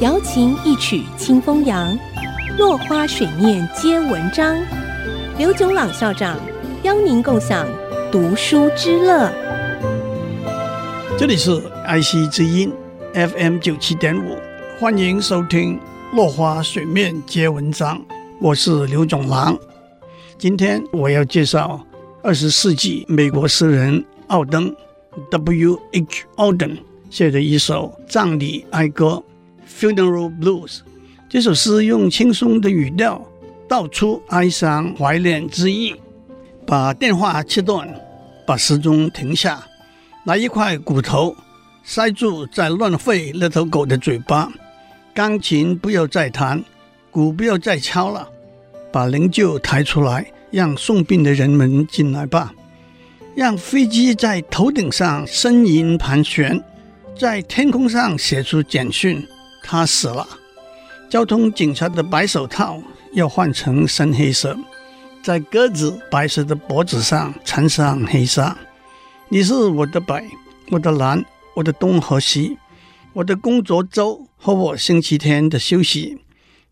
瑶琴一曲清风扬，落花水面皆文章。刘炯朗校长邀您共享读书之乐。这里是爱惜之音 FM 九七点五，欢迎收听《落花水面皆文章》，我是刘炯朗。今天我要介绍二十世纪美国诗人奥登 （W. H. Auden） 写的一首葬礼哀歌《Funeral Blues》。这首诗用轻松的语调。道出哀伤怀念之意，把电话切断，把时钟停下，拿一块骨头塞住在乱吠那头狗的嘴巴，钢琴不要再弹，鼓不要再敲了，把灵柩抬出来，让送殡的人们进来吧，让飞机在头顶上呻吟盘旋，在天空上写出简讯，他死了。交通警察的白手套。要换成深黑色，在鸽子白色的脖子上缠上黑纱。你是我的白，我的蓝，我的东和西，我的工作周和我星期天的休息，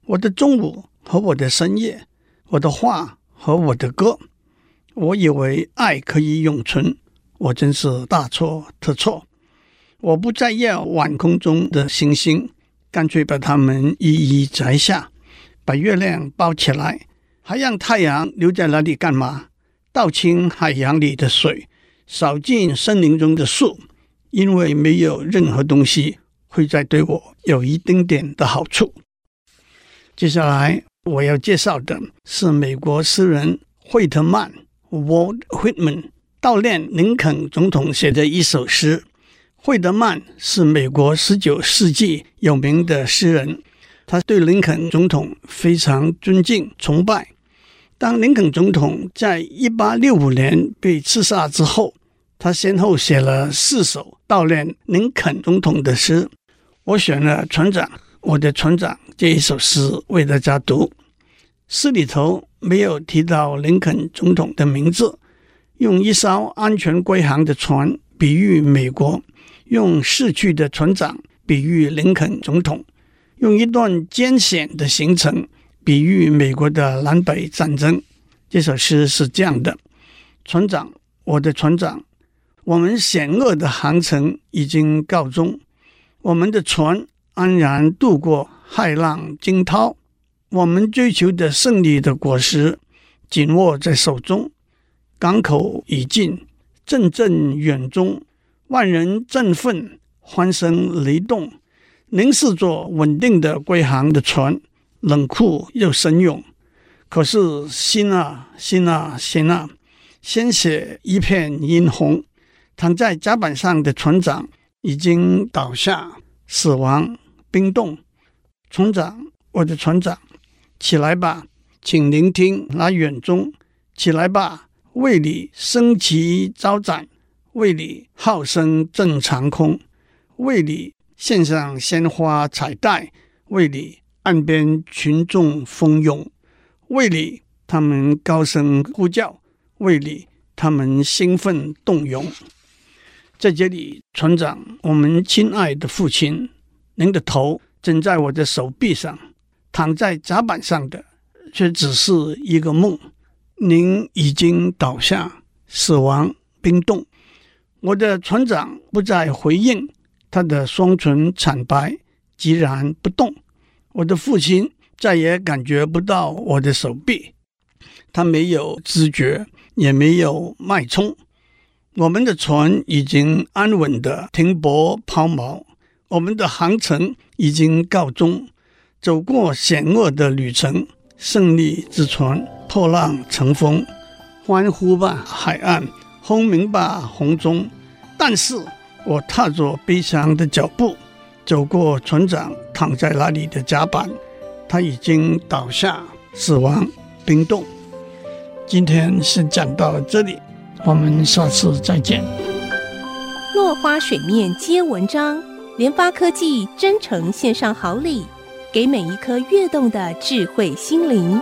我的中午和我的深夜，我的画和我的歌。我以为爱可以永存，我真是大错特错。我不再要晚空中的星星，干脆把它们一一摘下。把月亮包起来，还让太阳留在那里干嘛？倒清海洋里的水，扫尽森林中的树，因为没有任何东西会再对我有一丁点的好处。接下来我要介绍的是美国诗人惠特曼 （Walt Whitman） 悼念林肯总统写的一首诗。惠德曼是美国十九世纪有名的诗人。他对林肯总统非常尊敬崇拜。当林肯总统在一八六五年被刺杀之后，他先后写了四首悼念林肯总统的诗。我选了《船长，我的船长》这一首诗为大家读。诗里头没有提到林肯总统的名字，用一艘安全归航的船比喻美国，用逝去的船长比喻林肯总统。用一段艰险的行程比喻美国的南北战争。这首诗是这样的：船长，我的船长，我们险恶的航程已经告终，我们的船安然渡过骇浪惊涛，我们追求的胜利的果实紧握在手中，港口已近，阵阵远钟，万人振奋，欢声雷动。您是座稳定的归航的船，冷酷又神勇。可是心啊，心啊，心啊，鲜血一片殷红。躺在甲板上的船长已经倒下，死亡冰冻。船长，我的船长，起来吧，请聆听那远钟。起来吧，为你升旗招展，为你号声震长空，为你。献上鲜花彩带，为你岸边群众蜂拥，为你他们高声呼叫，为你他们兴奋动容。在这里，船长，我们亲爱的父亲，您的头枕在我的手臂上，躺在甲板上的却只是一个梦。您已经倒下，死亡冰冻，我的船长不再回应。他的双唇惨白，寂然不动。我的父亲再也感觉不到我的手臂，他没有知觉，也没有脉冲。我们的船已经安稳地停泊抛锚，我们的航程已经告终。走过险恶的旅程，胜利之船破浪乘风，欢呼吧海岸，轰鸣吧红钟。但是。我踏着悲伤的脚步，走过船长躺在那里的甲板，他已经倒下，死亡冰冻。今天先讲到这里，我们下次再见。落花水面皆文章，联发科技真诚献上好礼，给每一颗跃动的智慧心灵。